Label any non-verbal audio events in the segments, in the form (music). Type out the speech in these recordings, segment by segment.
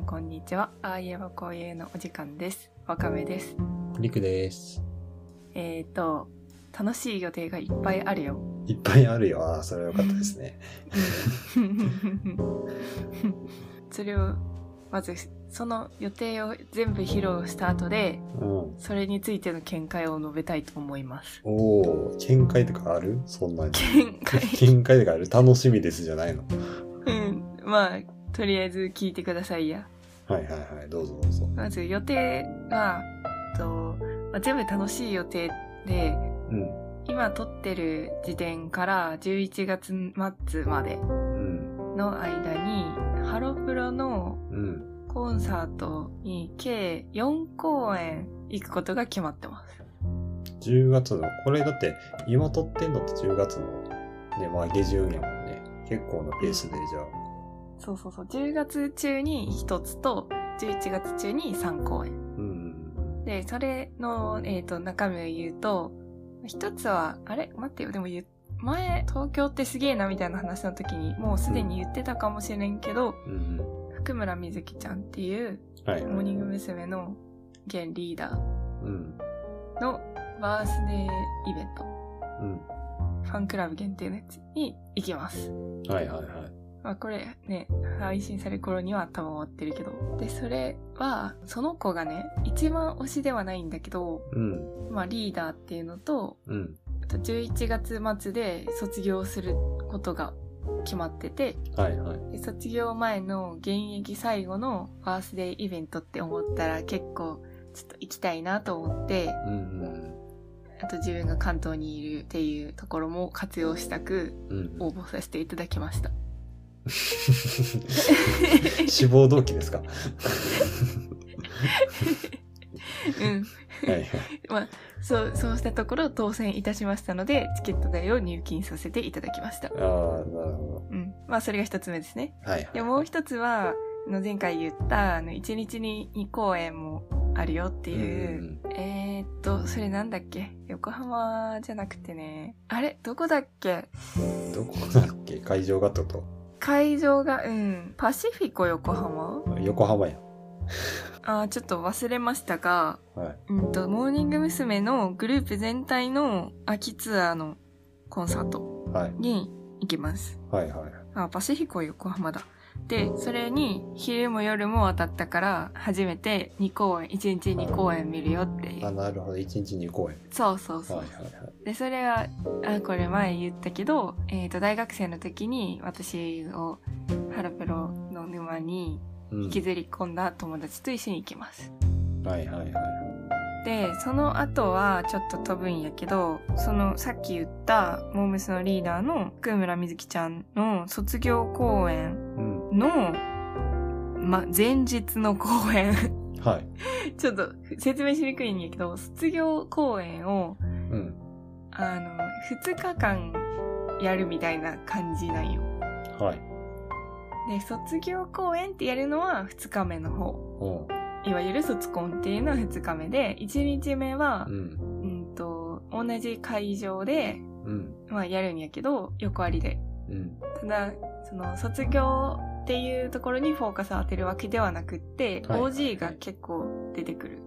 さんこんにちは。ああいえばこういうのお時間です。わかめです。りくです。えーと、楽しい予定がいっぱいあるよ。いっぱいあるよ。ああ、それはよかったですね。(laughs) それを、まず、その予定を全部披露した後で、うん。それについての見解を述べたいと思います。おお、見解とかある？そんなに。見解 (laughs) 見解とかある？楽しみですじゃないの。うん。まあ、とりあえず聞いてくださいや。はいはいはい。どうぞどうぞ。まず予定は、とまあ、全部楽しい予定で、うん。今撮ってる時点から11月末までうん。の間に、ハロプロのうん。コンサートに計4公演行くことが決まってます。10月の、これだって、今撮ってんのって10月の、ね、まあ下旬やもんね。結構なペースで、じゃあ。そうそうそう。10月中に1つと、11月中に3公演。うん。で、それの、えっ、と、中身を言うと、一つは、あれ？待ってよ、でも前、東京ってすげえなみたいな話の時に、もうすでに言ってたかもしれんけど、うん。福村みずきちゃんっていう、はい。モーニング娘。の現リーダうん。ーのバースデーイベント、うん。ファンクラブ限定のやつに行きます。はいはいはい。まあこれね、配信される頃には多分終わってるけど。で、それは、その子がね、一番推しではないんだけど、うん。まあリーダーっていうのと、うん。あと11月末で卒業することが決まってて、はいはい。で卒業前の現役最後のバースデーイベントって思ったら結構ちょっと行きたいなと思って、うんうん。あと自分が関東にいるっていうところも活用したくうん。応募させていただきました。(laughs) 志望動機ですか？うん。はいはい。まあ、そう、そうしたところ当選いたしましたので、チケット代を入金させていただきました。ああ、なるほうん。まあ、それが一つ目ですね。ど。はいはい。で、もう一つは、あの前回言った、あの、1日に2公演もあるよっていう、えー、っと、それなんだっけ？横浜じゃなくてね、あれ？どこだっけ？どこだっけ？会場がってこ会場が、うん、パシフィコ横浜？と横浜や。あーちょっと忘れましたが、はい。うんと、モーニング娘。のグループ全体の秋ツアーのコンサートはい。に行きます。はいはい。あ、パシフィコ横浜だ。で、それに昼も夜も当たったから、初めて2公演、1日2公演見るよっていあ、う。なるほど。1日2公演。そうそうそう。はいはいはい。で、それは、あ、これ前言ったけど、えっ、と、大学生の時に私をハロプロの沼にうん。引きずり込んだ友達と一緒に行きます。はいはいはい。で、その後はちょっと飛ぶんやけど、そのさっき言ったモームスのリーダーの福村みずきちゃんの卒業公演うん。の、ま、前日の公演。はい。ちょっと説明しにくいんやけど、卒業公演を、うん。あの、2日間やるみたいな感じなんよ。はい。で、卒業公演ってやるのは2日目の方。うん。いわゆる卒コンっていうのは2日目で、1日目はう、ん。うんと、同じ会場で、うん。まあやるんやけど、横ありで。うん。ただ、その卒業っていうところにフォーカスを当てるわけではなくって、はい OG が結構出てくる。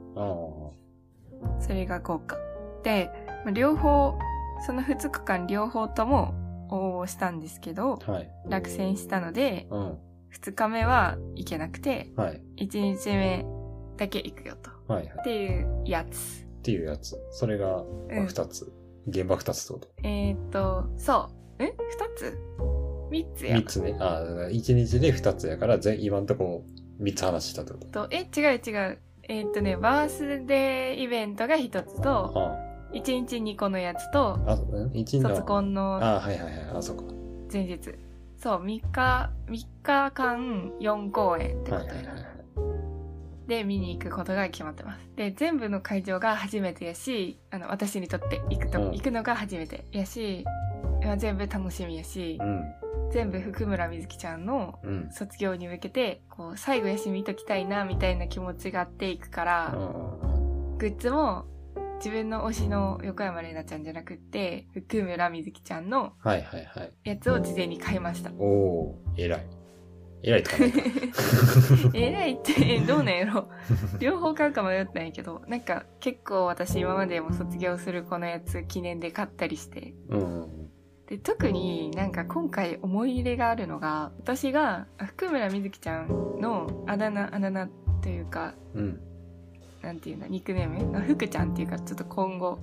それが効果。で、まあ両方、その2日間両方とも応募したんですけど、はい。落選したので、うん。2日目は行けなくて、はい。1日目だけ行くよと。はいはい。っていうやつ。っていうやつ。それが、まあうん。現場二つってこと？えーっと、そう。え？二つ？三つや三。つね。ああ、一日で二つやから、全、今んとこ三つ話したってこと。と、え、違う違う。えーっとね、バースデーイベントが一つと、あ一日二個のやつと、あ。あ、うん一日の。卒コンのああ、はいはいはい。あ、そうか。前日。そう、3日、3日間4公演ってことや。で、見に行くことが決まってます。で、全部の会場が初めてやし、あの、私にとって行くと、うん行くのが初めてやし、まあ全部楽しみやしう、ん。全部福村みずきちゃんのうん。卒業に向けて、こう、最後やし見ときたいな、みたいな気持ちがあっていくから、グッズも、自分の推しの横山玲奈ちゃんじゃなくって、福村みずきちゃんのはいはいはい。やつを事前に買いました。おお偉い。偉いとかないか。(laughs) 偉いって、どうなんやろ両方買うか迷ったんやけど、なんか結構私今までも卒業する子のやつ記念で買ったりして。うん。で、特になんか今回思い入れがあるのが、私があ福村みずきちゃんのあだ名、あだ名というか、うん。なんていうんだ、ニックネーム？あ福ちゃんっていうか、ちょっと今後、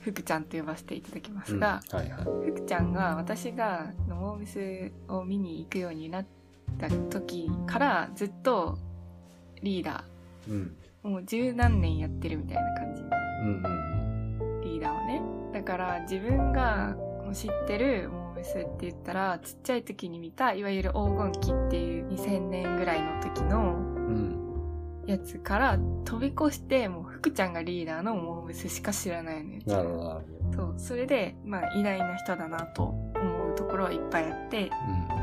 福ちゃんと呼ばせていただきますが、うん。はいはい。福ちゃんが私がノーミスを見に行くようになった時からずっとリーダうん。ーもう十何年やってるみたいな感じ。うんうん。リーダーをね。だから自分が知ってるモーミスって言ったらちっちゃい時に見たいわゆる黄金期っていう2000年ぐらいの時のうん。うん。やつから飛び越してもう福ちゃんがリーダーのモーミスしか知らないのよなるほどそうそれでまあ偉大な人だなと思うところはいっぱいあってほ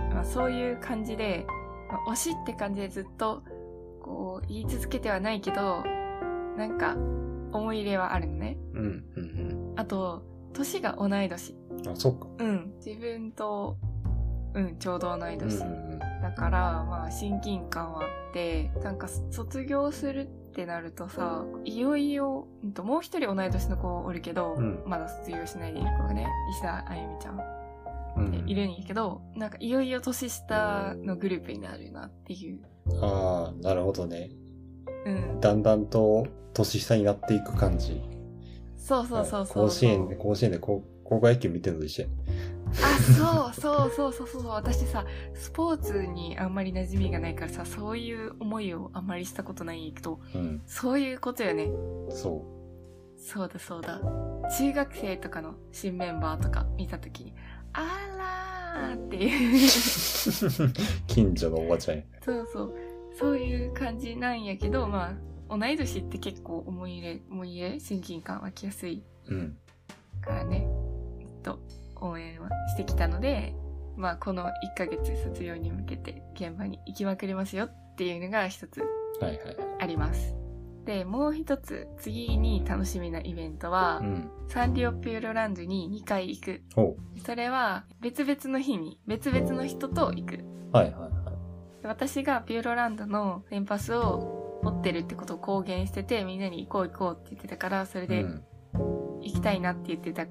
ど。まあ、そういう感じで、まあ、推しって感じでずっとこう言い続けてはないけどなんか思い入れはあるのねうん。うん。うんあと年が同い年うん。あ、そっか。うん自分とうんちょうど同いうん年、うんだからまあ親近感はあってなんか卒業するってなるとさいよいよ、うんともう一人同い年の子おるけど、うんまだ卒業しないでいる子がね石田あゆみちゃん。いるんやけど、なんかいよいよ年下のグループになるなっていう。ああ、なるほどね。うん。だんだんと年下になっていく感じ。そうそうそうそう。甲子園で、甲子園で高高校野球見てるのと一緒や。あ、そうそうそうそうそう。私さ、スポーツにあんまり馴染みがないからさ、そういう思いをあんまりしたことないけど、うん。そういうことよね。そそうだそうだ。中学生とかの新メンバーとか見たときに、あらーっていう。う。(laughs) 近所のおばちゃんや。そうそう。そういう感じなんやけど、まあ、同い年って結構思い入れ、思い入れ、親近感湧きやすいうん。からね、ずっと応援はしてきたので、まあこの1ヶ月卒業に向けて現場に行きまくりますよっていうのが一つはいはい。あります。で、もう一つ次に楽しみなイベントは、うん。サンリオピューロランドに2回行く。ほそれは別々の日に別々の人と行く。う。はいはいはい。私がピューロランドの年パスを持ってるってことを公言しててみんなに行こう行こうって言ってたからそれでうん。行きたいなって言ってた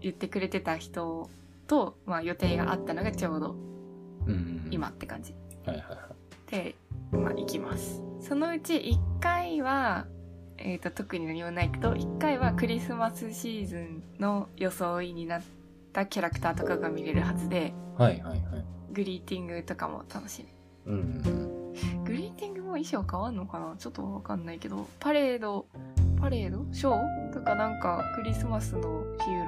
言ってくれてた人と、まあ、予定があったのがちょうど。今って感じ。はいはいはい。で、まあ、行きます。そのうち1回は、えー、と特に何もないけど1回はクリスマスシーズンの装いになったキャラクターとかが見れるはずではいはいはい。グリーティングとかも楽しみ。うんうんグリーティングも衣装変わんのかな？ちょっとわかんないけど、パレード、パレード？ショー？とかなんかクリスマスのヒーロ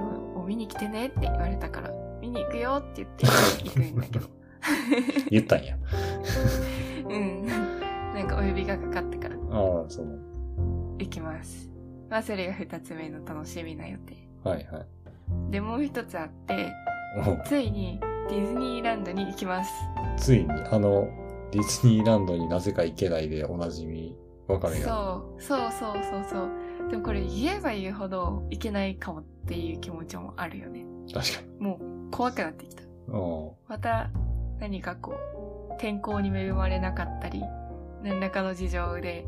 見に来てねって言われたから、見に行くよって言って行くんだけど。(laughs) 言ったんや。(laughs) うん。なんかお呼びがかかったからああ、その。行きます。まあそれが二つ目の楽しみな予定。はいはい。で、もう一つあって、おついにディズニーランドに行きます。ついに、あの、ディズニーランドになぜか行けないでおなじみ、わかめが。そう、そうそうそうそう。でもこれ言えば言うほどいけないかもっていう気持ちもあるよね。確かに。もう怖くなってきた。おまた何かこう、天候に恵まれなかったり、何らかの事情で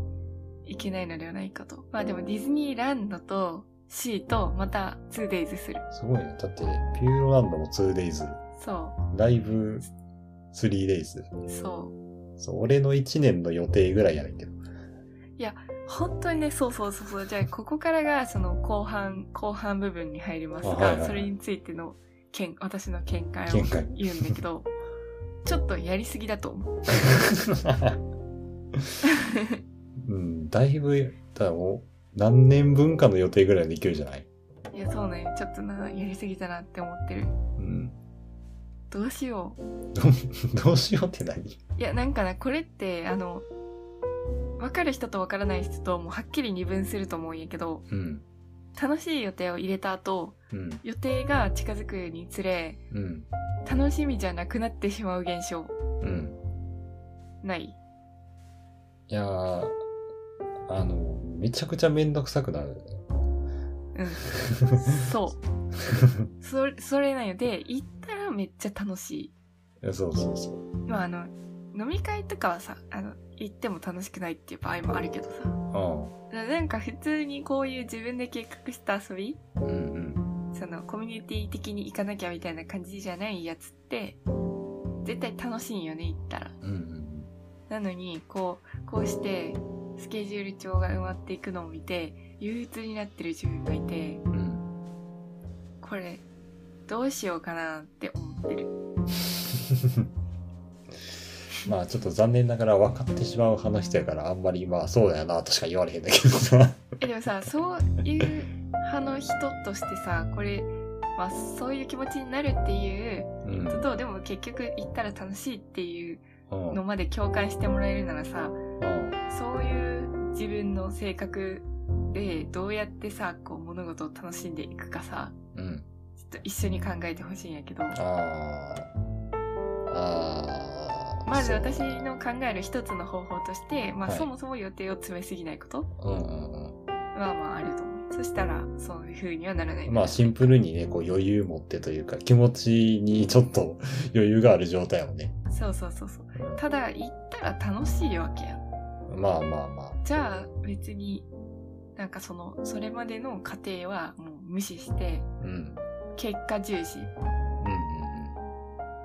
行けないのではないかと。まあでもディズニーランドと C とまた 2days する。すごいね。だって、ピューロランドも 2days、そライブ 3days。う、そそう、俺の1年の予定ぐらいやねんけど。う。本当にね、そうそうそうそう。じゃあここからがその後半、後半部分に入りますが、あはいはいはいそれについての見、私の見解を言うんだけど、ちょっとやりすぎだと思う。うん、だいぶ、だもう、何年分かの予定ぐらいできるじゃない？いや、そうね。ちょっとな、やりすぎたなって思ってる。うん。どうしよう。ど (laughs) どうしようって何？いや、なんかな、これって、あの、わかる人とわからない人ともうはっきり二分すると思うんやけど、うん。楽しい予定を入れた後、うん。予定が近づくにつれ、うん。楽しみじゃなくなってしまう現象、うん。ない？いやー、あの、めちゃくちゃめんどくさくなる。うん。(laughs) そう。それ、それなんよ。で、行ったらめっちゃ楽しい。いやそうそうそう。まあ、あの、飲み会とかはさ、あの、行っても楽しくないっていう場合もあるけどさ。うん。なんか普通にこういう自分で計画した遊びうんうん。そのコミュニティ的に行かなきゃみたいな感じじゃないやつって、絶対楽しいんよね、行ったら。うんうんなのに、こう、こうして、スケジュール帳が埋まっていくのを見て、憂鬱になってる自分がいて、うん。うん。これ、どうしようかなって思ってる。(laughs) まあちょっと残念ながら分かってしまう派の人やからあんまりまあそうだよなとしか言われへんだけどさ。え、でもさ、そういう派の人としてさ、これ、まあ、そういう気持ちになるっていううん。ことと、でも結局行ったら楽しいっていううん。のまで共感してもらえるならさ、うんそういう自分の性格でどうやってさ、こう物事を楽しんでいくかさ、うん。ちょっと一緒に考えてほしいんやけど、ああ。まず私の考える一つの方法として、まあ、はいそもそも予定を詰めすぎないことうんうんはまああると思う。そしたら、そういう風にはならない。うん。まあシンプルにね、こう余裕持ってというか気持ちにちょっと (laughs) 余裕がある状態をね。そうそうそうそう。ただ、行ったら楽しいわけやん。まあまあまあ。じゃあ、別に、なんかその、それまでの過程はもう無視して、うん。うん結果重視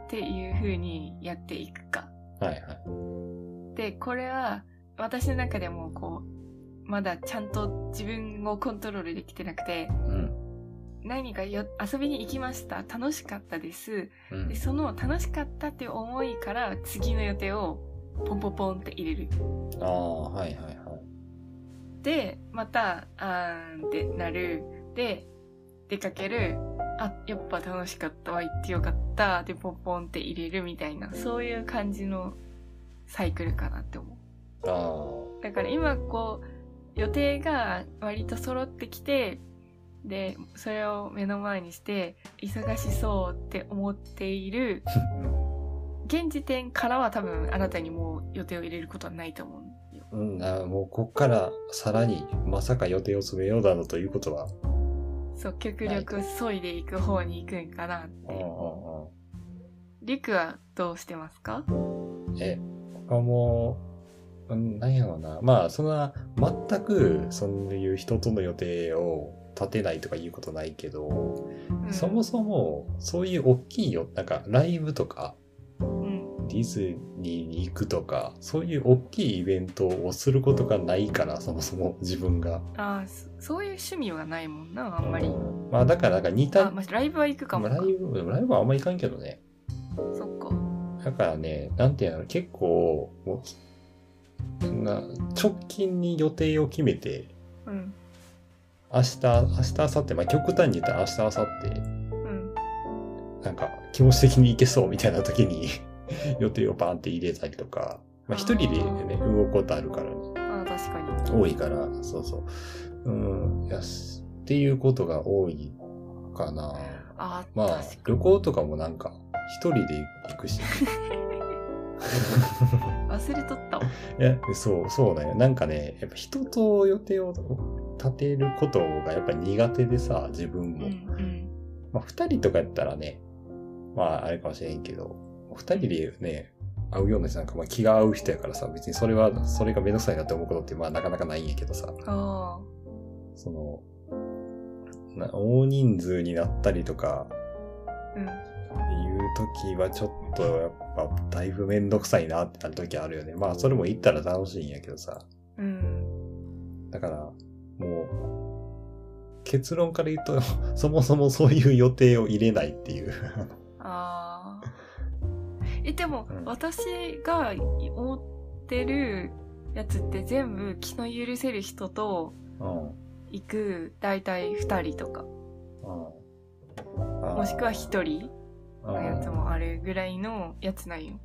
っうんていう風にやっていくか。うん。はいはい。で、これは、私の中でもこう、まだちゃんと自分をコントロールできてなくて、うん。何かよ遊びに行きました。楽しかったです。うんで、。その楽しかったっていう思いから次の予定をポンポンポンって入れる。ああ、はいはいはい。で、また、あーんってなる。で、出かける。あ、やっぱ楽しかったわ、行ってよかった。で、ポンポンって入れるみたいな、そういう感じのサイクルかなって思う。だから今こう、予定が割と揃ってきて、で、それを目の前にして、忙しそうって思っている、現時点からは多分あなたにもう予定を入れることはないと思うよ。うん、あもうこっからさらにまさか予定を詰めようだろうということは。そう、極力削いでいく方に行くんかなってうんうん思う。りくはどうしてますか？うんえ、僕はもう、うんなんやろうな。まあ、そんな、全くそういう人との予定を立てないとかいうことないけど、うんそもそもそういう大きいよ、なんかライブとか、うん。ディズニーに行くとか、そういう大きいイベントをすることがないから、そもそも自分が。ああ、そそういう趣味はないもんな、あんまり。まあだからなんか似た、あ、まあ、ライブは行くかもライブ、ライブはあんま行かんけどね。そっか。だからね、なんていうの、結構、な直近に予定を決めて、うん。明日、明日、明後日、まあ極端に言ったら明日、明後日、うん。なんか気持ち的に行けそうみたいな時に (laughs) 予定をバーンって入れたりとか、まあ一人でね、動くことあるからね、ああ、確かに。多いから、そうそう。うん、やす、っていうことが多いかな。ああ、まあ旅行とかもなんか、一人で行くし。(laughs) 忘れとったわ。(laughs) いや、そう、そうだよ。なんかね、やっぱ人と予定を立てることがやっぱ苦手でさ、自分うんも。うん。まあ、二人とかやったらね、まあ、あれかもしれんけど、二人でね、会うような人なんか、まあ気が合う人やからさ、別にそれは、それがめんどくさいなって思うことって、まあなかなかないんやけどさ、あその、な大人数になったりとか、あ。うん。いう時はちょっとやっぱだいぶめんどくさいなってなる時あるよね。まあそれも行ったら楽しいんやけどさ。うん。だから、もう、結論から言うと、(laughs) そもそもそういう予定を入れないっていう。ああ。え、でも、うん私が思ってるやつって全部気の許せる人とうん。行く、だいたい二人とか、うん。もしくは一人はのやつもあるぐらいのやつなんよ。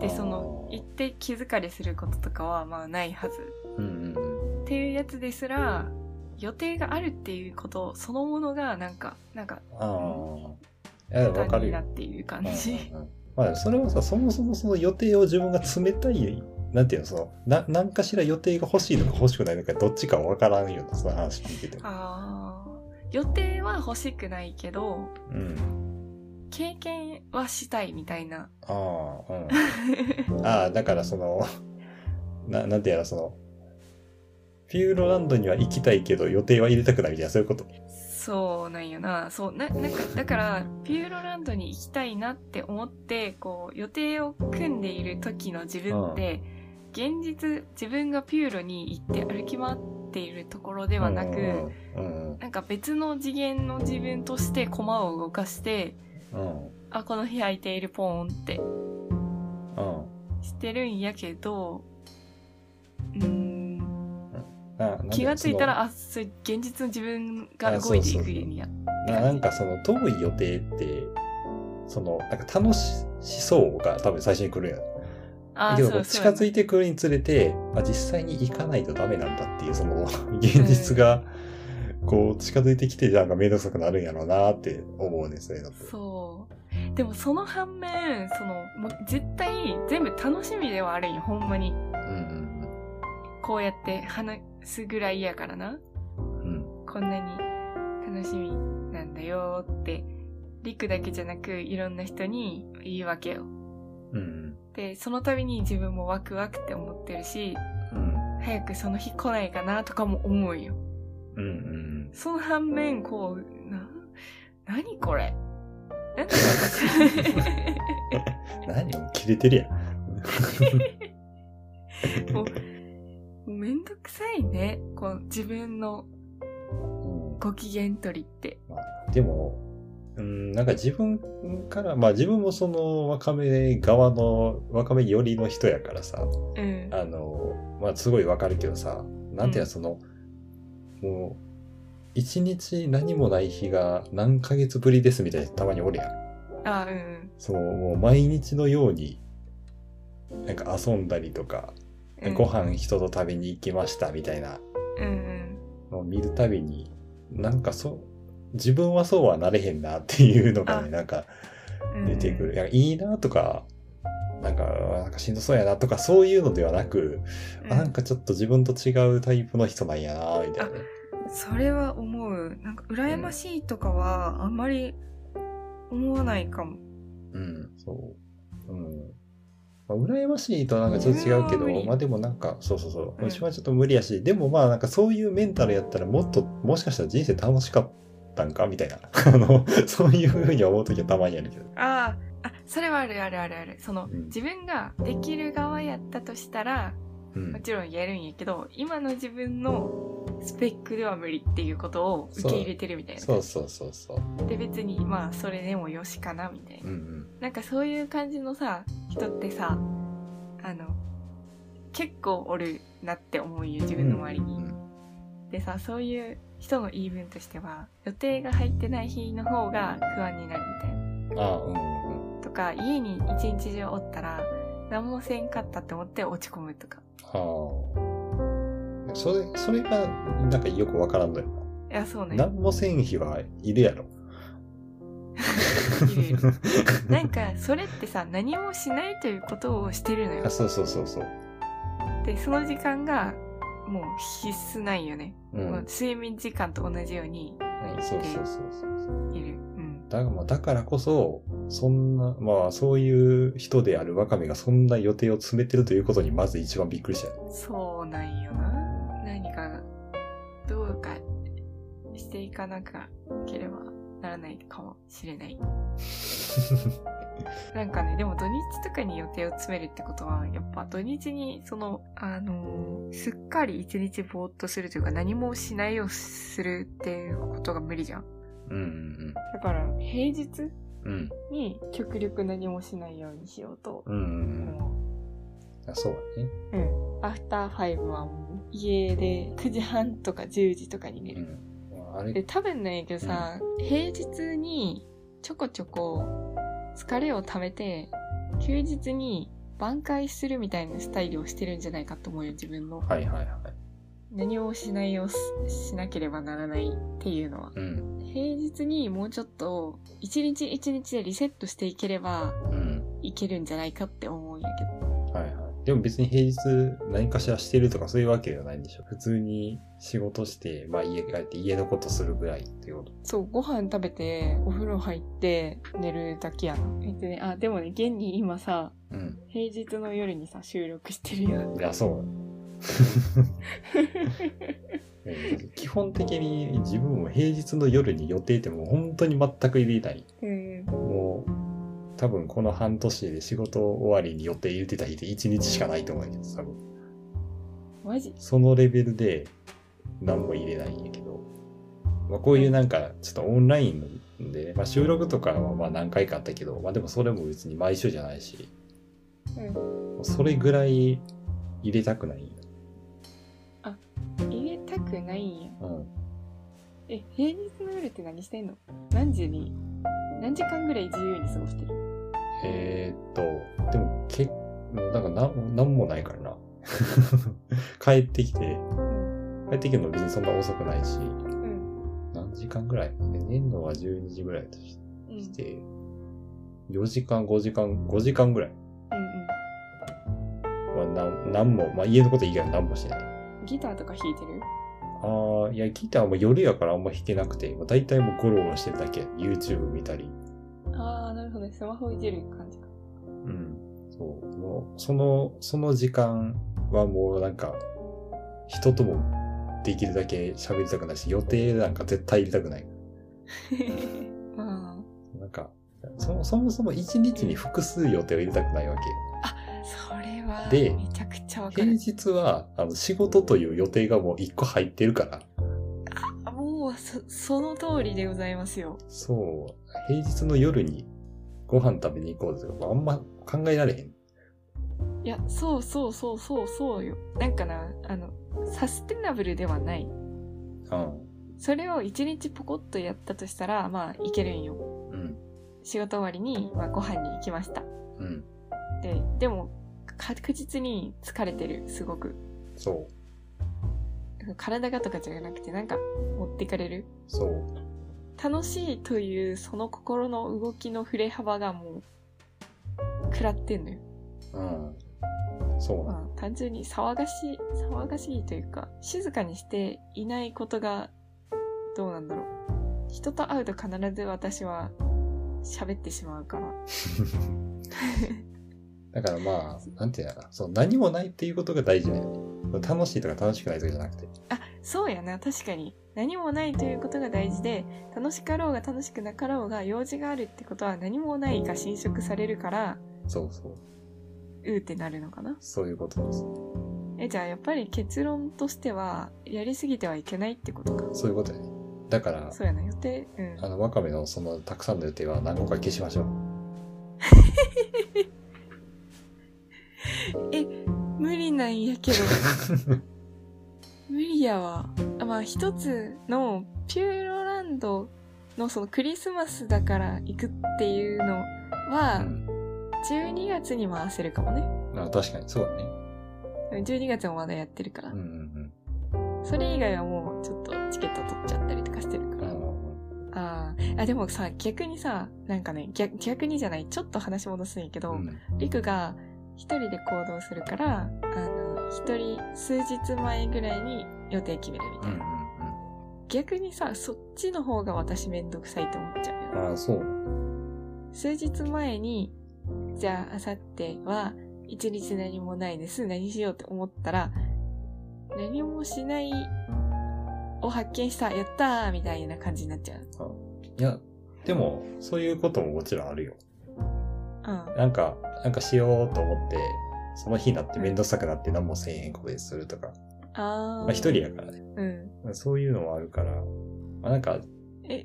で、その、行って気疲れすることとかはまあないはず。うんうんっていうやつですら、予定があるっていうことそのものがなんか、なんか、うん。ああ。いや、わかるな。っている感じ。うんうんまあ、それはさ、そもそもその予定を自分が詰めたい、なんていうの、その、な、何かしら予定が欲しいのか欲しくないのか、どっちかわからんような、その話聞いてても。ああ。予定は欲しくないけど、うん。経験はしたいみたいな。ああ、うん。ああ、だからその、(laughs) な、なんていうの、その、ピューロランドには行きたいけど予定は入れたくないみたいな、そういうこと？そうなんよな。そう、な、なんか、だから、ピューロランドに行きたいなって思って、こう、予定を組んでいる時の自分って、現実、自分がピューロに行って歩き回っているところではなく、なんか別の次元の自分として駒を動かして、うん、あ、この日空いているポーンってうん。してるんやけど、うーん、気がついたそら、あ、それ現実の自分が動いていくんや。のななんかその遠い予定って、その、なんか楽しそうが多分最初に来るやん。あけど近づいてくるにつれて、あ、実際に行かないとダメなんだっていう、その、現実が、こう、近づいてきて、なんかめんどくさくなるんやろうなって思うんですよ、だって。そう。でもその反面、その、もう絶対全部楽しみではあるんよ、ほんまに。うんこうやって話すぐらいやからな。うんうん。こんなに楽しみなんだよって、リクだけじゃなくいろんな人に言うわけよ。うん。うんで、その度に自分もワクワクって思ってるし、うん。早くその日来ないかなとかも思うよ。うんうん。その反面、こう、な、何これ？なんで私何もう切れてるやん。(laughs) めんどくさいね。こう、自分のうんご機嫌取りって。でも、うん、なんか自分から、まあ自分もそのわかめ側の、わかめ寄りの人やからさ、うん。あの、まあすごいわかるけどさ、なんていうの、うんその、もう、一日何もない日が何ヶ月ぶりですみたいな人たまにおるやん。あ、うんその、もう毎日のように、なんか遊んだりとか、うん。ご飯人と食べに行きましたみたいなうんうん。のを見るたびに、なんかそう、自分はそうはなれへんなっていうのがね、あなんかうん出てくる。いやいいなとか、なんか、なんかしんどそうやなとか、そういうのではなく、うんあなんかちょっと自分と違うタイプの人なんやなみたいなね。それは思う。なんか、羨ましいとかは、あんまり思わないかも。うん、そう。うん。まあ、羨ましいとはなんかちょっと違うけどまあでもなんか、そうそうそう。うん私はちょっと無理やし、でもまあなんかそういうメンタルやったらもっと、もしかしたら人生楽しかったんかみたいな。(laughs) あの、そういうふうに思うときはたまにあるけど。ああ、あ、それはあるあるあるある。その、うん自分ができる側やったとしたら、うんも。ちろんやるんやけど、今の自分のスペックでは無理っていうことを受け入れてるみたいな。そうそうそうそう。で、別に、まあ、それでもよしかな、みたいな。うんうん。なんかそういう感じのさ、人ってさ、あの、結構おるなって思うよ、自分の周りに。うんでさ、そういう人の言い分としては、予定が入ってない日の方が不安になるみたいな。ああ、うんうん。とか、家に一日中おったら、何もせんかったって思って落ち込むとか。ああ。それ、それが、なんかよくわからんのよいや、そうな。ね。何もせん日はいるやろ。なんか、それってさ、何もしないということをしてるのよあ、。そうそうそうそう。で、その時間が、もう必須ないよね。うん。睡眠時間と同じようにうんそうそうそうそう。いる。うん。だまあだからこそ、そんな、まあそういう人であるワカメがそんな予定を詰めてるということにまず一番びっくりしたよ。そうなんよな。何か、どうかしていかなければならないかもしれない。(laughs) なんかね、でも土日とかに予定を詰めるってことは、やっぱ土日に、その、あのーすっかり一日ぼーっとするというか何もしないをするっていうことが無理じゃん。うんだから、平日うんうん。に極力何もしないようにしようとうん。うん。あそうだね。う。うん。アフターファイブはもう家で9時半とか10時とかに寝る。うん。あれ？で、多分なんやけどさ、平日にちょこちょこ疲れを溜めて、休日に挽回するみたいなスタイルをしてるんじゃないかと思うよ、自分の。はいはいはい。何もしないをししなければならないっていうのは。うん。平日にもうちょっと、一日一日でリセットしていければうん。いけるんじゃないかって思うんやけ。でも別に平日何かしらしてるとかそういうわけではないんでしょ。普通に仕事して、まあ家帰って家のことするぐらいっていうこと。そう、ご飯食べて、お風呂入って、寝るだけやな。えっとね、あ、でもね、現に今さ、うん。平日の夜にさ、収録してるよ。いや、そう。(laughs) (laughs) うん基本的に自分も平日の夜に予定ってもう本当に全く入れない。うん。多分この半年で仕事終わりに予定入れてた日で1日しかないと思うんです多分。マジ？そのレベルで何も入れないんやけど、まあ、こういうなんかちょっとオンラインで、まあ、収録とかはまあ何回かあったけど、まあでもそれも別に毎週じゃないし、うん。それぐらい入れたくない。入れたくないんや。うん。え、平日の夜って何してんの？何時に、何時間ぐらい自由に過ごしてる？えー、っと、でもけなんかなんなんもないからな。(laughs) 帰ってきて、帰ってきるの別にそんな遅くないし、うん。何時間ぐらい？で寝るのは12時ぐらいとしうん。うんて、4時間、5時間、5時間ぐらいうん。はなんなんも、まあ家のこと以外は何もしてない。ギターとか弾いてる？ああ、いや、ギターも夜やからあんま弾けなくて、まあ、大体もうゴロゴロしてるだけ。YouTube 見たり。るほどね。スマホいじる感じか。うん。そう。もう、その、その時間はもうなんか、人ともできるだけ喋りたくないし、予定なんか絶対入れたくない。まあ、なんか、そそもそも一日に複数予定を入れたくないわけよ。それは、でめちゃくちゃわか平る。日は、あの、仕事という予定がもう一個入ってるから。あもう、そ、その通りでございますよ。そう。平日の夜にご飯食べに行こうとか、あんま考えられへん。いや、そうそうそうそうそうよ。なんかな、あの、サステナブルではない。うん。それを一日ポコッとやったとしたら、まあ、いけるんよ。うん。仕事終わりに、まあ、ご飯に行きました。うん。で、でも、確実に疲れてる、すごく。そう。体がとかじゃなくて、なんか、持ってかれる。そう。楽しいという、その心の動きの振れ幅がもう、食らってんのよ。うん。そう。まあ、単純に騒がしい、騒がしいというか、静かにしていないことが、どうなんだろう。人と会うと必ず私は喋ってしまうから。(laughs) だからまあ、なんていうのかな。そう、何もないっていうことが大事だよね。楽しいとか楽しくないとかじゃなくて。あ、そうやな、確かに。何もないということが大事で、楽しかろうが楽しくなかろうが、用事があるってことは何もないが侵食されるから、そうそう。うーってなるのかな？そういうことです。え、じゃあやっぱり結論としては、やりすぎてはいけないってことか？そういうことやね。だから、そうやな、予定、うん。あの、ワカメのそのたくさんの予定は何個か消しましょう。(laughs) え、無理なんやけど。(laughs) 無理やわ。あまあ一つのピューロランドのそのクリスマスだから行くっていうのは、うん。12月に回せるかもね。あ確かに、そうだね。12月もまだやってるから。うんうんそれ以外はもうちょっとチケット取っちゃったりとかしてるから。うん。あーあ、でもさ、逆にさ、なんかね、逆逆にじゃない、ちょっと話戻すんやけど、うん。リクが一人で行動するから、あの、一人数日前ぐらいに予定決めるみたいな。うんうん逆にさ、そっちの方が私めんどくさいと思っちゃうよ。うん。ああ、そう。数日前に、じゃあ、あさっては、一日何もないです。何しようって思ったら、何もしないを発見した、やったーみたいな感じになっちゃう。いや、でも、そういうことももちろんあるよ。うん。なんか、なんかしようと思って、その日になってめんどくさくなって何もせえへんことでするとか。あー。まあ一人やからね。うん。そういうのもあるから、まあなんか、え、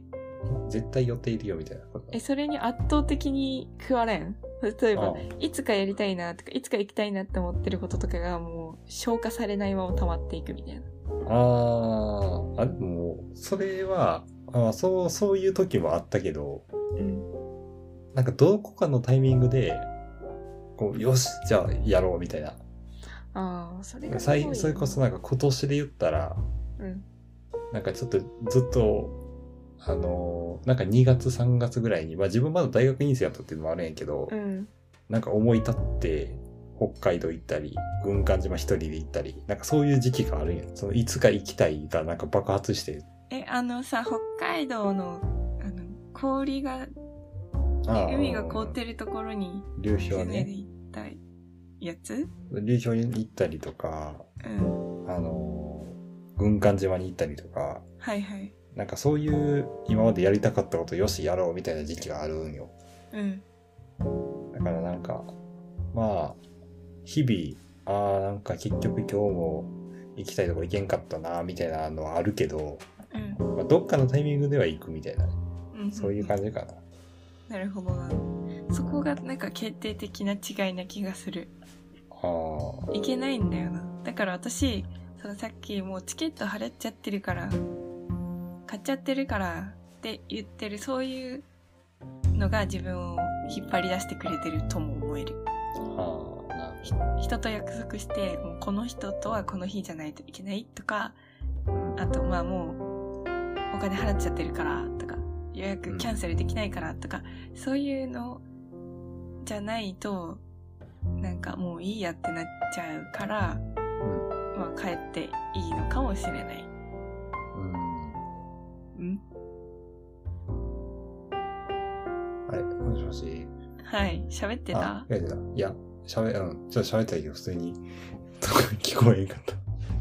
絶対予定いるよみたいなこと。え、それに圧倒的に食われん？例えばあ、いつかやりたいなとか、いつか行きたいなって思ってることとかがもう消化されないまま溜まっていくみたいな。ああ、あ、でも、それは、あそう、そういう時もあったけど、うん。なんかどこかのタイミングで、こう、よし、じゃあやろうみたいな。ああ、それがすさごいよね。いそれこそなんか今年で言ったら、うん。なんかちょっとずっと、あのーなんか2月3月ぐらいに、まあ自分まだ大学院生やったっていうのもあるんやけど、うん。なんか思い立って、北海道行ったり、軍艦島一人で行ったり、なんかそういう時期があるんや。そのいつか行きたいがなんか爆発して。え、あのさ、北海道の、あの、氷が、海が凍ってるところに、流氷ね。船で行ったやつ？流氷に行ったりとか、うん。あのー、軍艦島に行ったりとか、はいはい。なんかそういう今までやりたかったことよしやろうみたいな時期があるんよ。うん。だからなんか、まあ、日々、ああ、なんか結局今日も行きたいとこ行けんかったな、みたいなのはあるけど、うん。まあ、どっかのタイミングでは行くみたいな、うん。そういう感じかな。なるほどな。そこがなんか決定的な違いな気がする。ああ、いけないんだよな。だから私、そのさっきもうチケット払っちゃってるから、買っちゃってるからって言ってるそういうのが自分を引っ張り出してくれてるとも思える。人と約束して、もうこの人とはこの日じゃないといけないとか、あとまあもうお金払っちゃってるからとか、予約キャンセルできないからとか、そういうのじゃないと、なんかもういいやってなっちゃうから、うん。まあ帰っていいのかもしれない。うん。うんあれ、もしもし？はい。喋ってあた、やってた。いや、喋、うん、ちょっと喋ったけど、普通に、(laughs) 聞こえへんかっ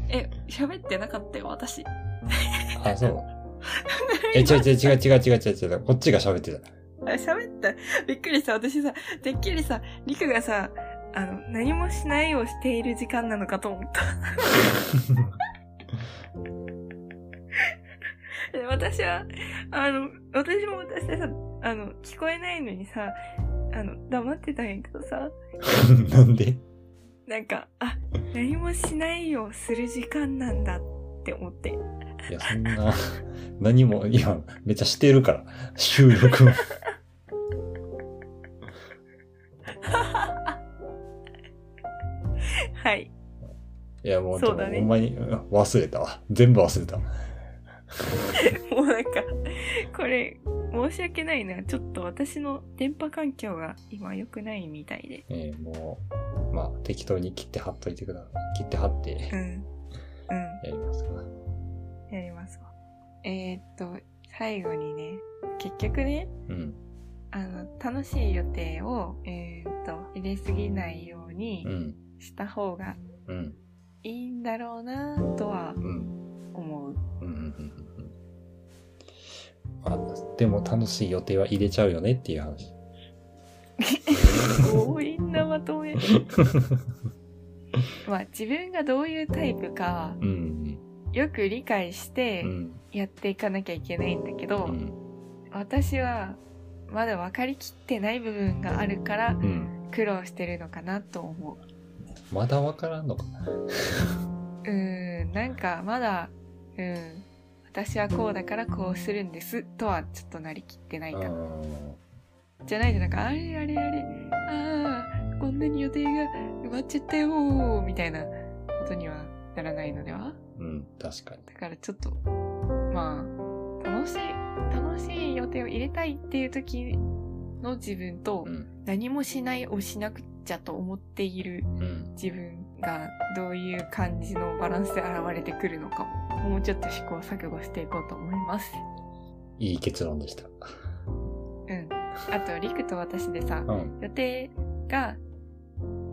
え、喋ってなかったよ、私。た。あ、そう。え、違う違う違う違う違う違う違う。こっちが喋ってた。あ喋った。びっくりした。私さ、てっきりさ、リクがさ、あの、何もしないをしている時間なのかと思った。で (laughs) 私は、あの、私も私でさ、あの、聞こえないのにさ、あの、黙ってたんやけどさ、(laughs) なんで？なんか、あ、何もしないをする時間なんだって思って。いや、そんな、何も、いや、めっちゃしてるから、収録も。はい。いや、もう、そうだねほんまに、うん忘れたわ。全部忘れた。もうなんか、これ、申し訳ないな。ちょっと私の電波環境が今良くないみたいで。えーもう、まあ、適当に切って貼っといてください。切って貼ってうん。うん。やりますか。やりますわ。えー、っと、最後にね、結局ね、うん。あの、楽しい予定を、えー、っと、入れすぎないようにうん。した方がうん。いいんだろうなとはうん。思う。うん。うん。うん。うん。まあ、でも楽しい予定は入れちゃうよねっていう話。(laughs) 強引なまとめ。(laughs) まあ、自分がどういうタイプか、うん。よく理解してうん。やっていかなきゃいけないんだけど、うん。私はまだ分かりきってない部分があるからうん。苦労してるのかなと思う。まだわからんのかな？(laughs) うーん、なんかまだ、うん、私はこうだからこうするんですとはちょっとなりきってないかな。じゃないとなんか、あれあれあれ、ああ、こんなに予定が埋まっちゃったよー、みたいなことにはならないのでは？うん、確かに。だからちょっと、まあ、楽しい、楽しい予定を入れたいっていう時の自分と、うん。何もしないをしなくちゃと思っているうん。自分がどういう感じのバランスで現れてくるのかも、もうちょっと試行錯誤していこうと思います。いい結論でした。うん。あと、リクと私でさ、うん。予定が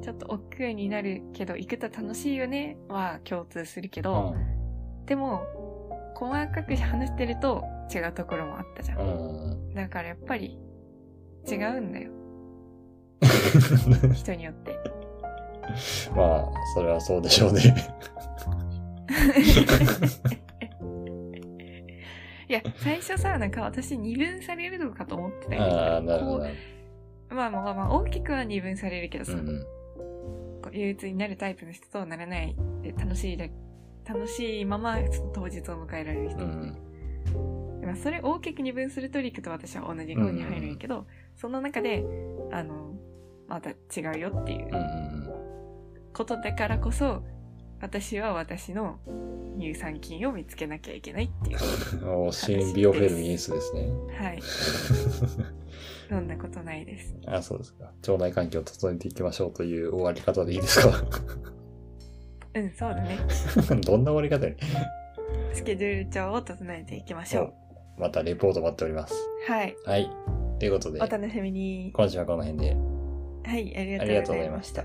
ちょっと億劫になるけど行くと楽しいよねは共通するけうど、ん。でも細かく話してると違うところもあったじゃん。うん。だからやっぱり違うんだよ。(laughs) 人によって。まあ、それはそうでしょうね。(laughs) いや、最初さ、なんか私二分されるのかと思ってたんああ、だけど、なるほど。まあまあまあ、大きくは二分されるけどさ、うんう憂鬱になるタイプの人とならないで楽しいだ楽しいまま当日を迎えられる人、うんまあ、それ大きく二分するとリクと私は同じ方に入るんやけど、その中であのまた違うよっていううん。うんことだからこそ私は私の乳酸菌を見つけなきゃいけないっていううん。(laughs) お支援ビオフェルミン S ですね。はい (laughs) (laughs) そんなことないです。あ、そうですか。腸内環境を整えていきましょうという終わり方でいいですか？うん、そうだね。(laughs) どんな終わり方やねスケジュール帳を整えていきましょう。おまたレポート待っております。はい。はい。ということでお、楽しみに。今週はこの辺ではい、ありがとうございました。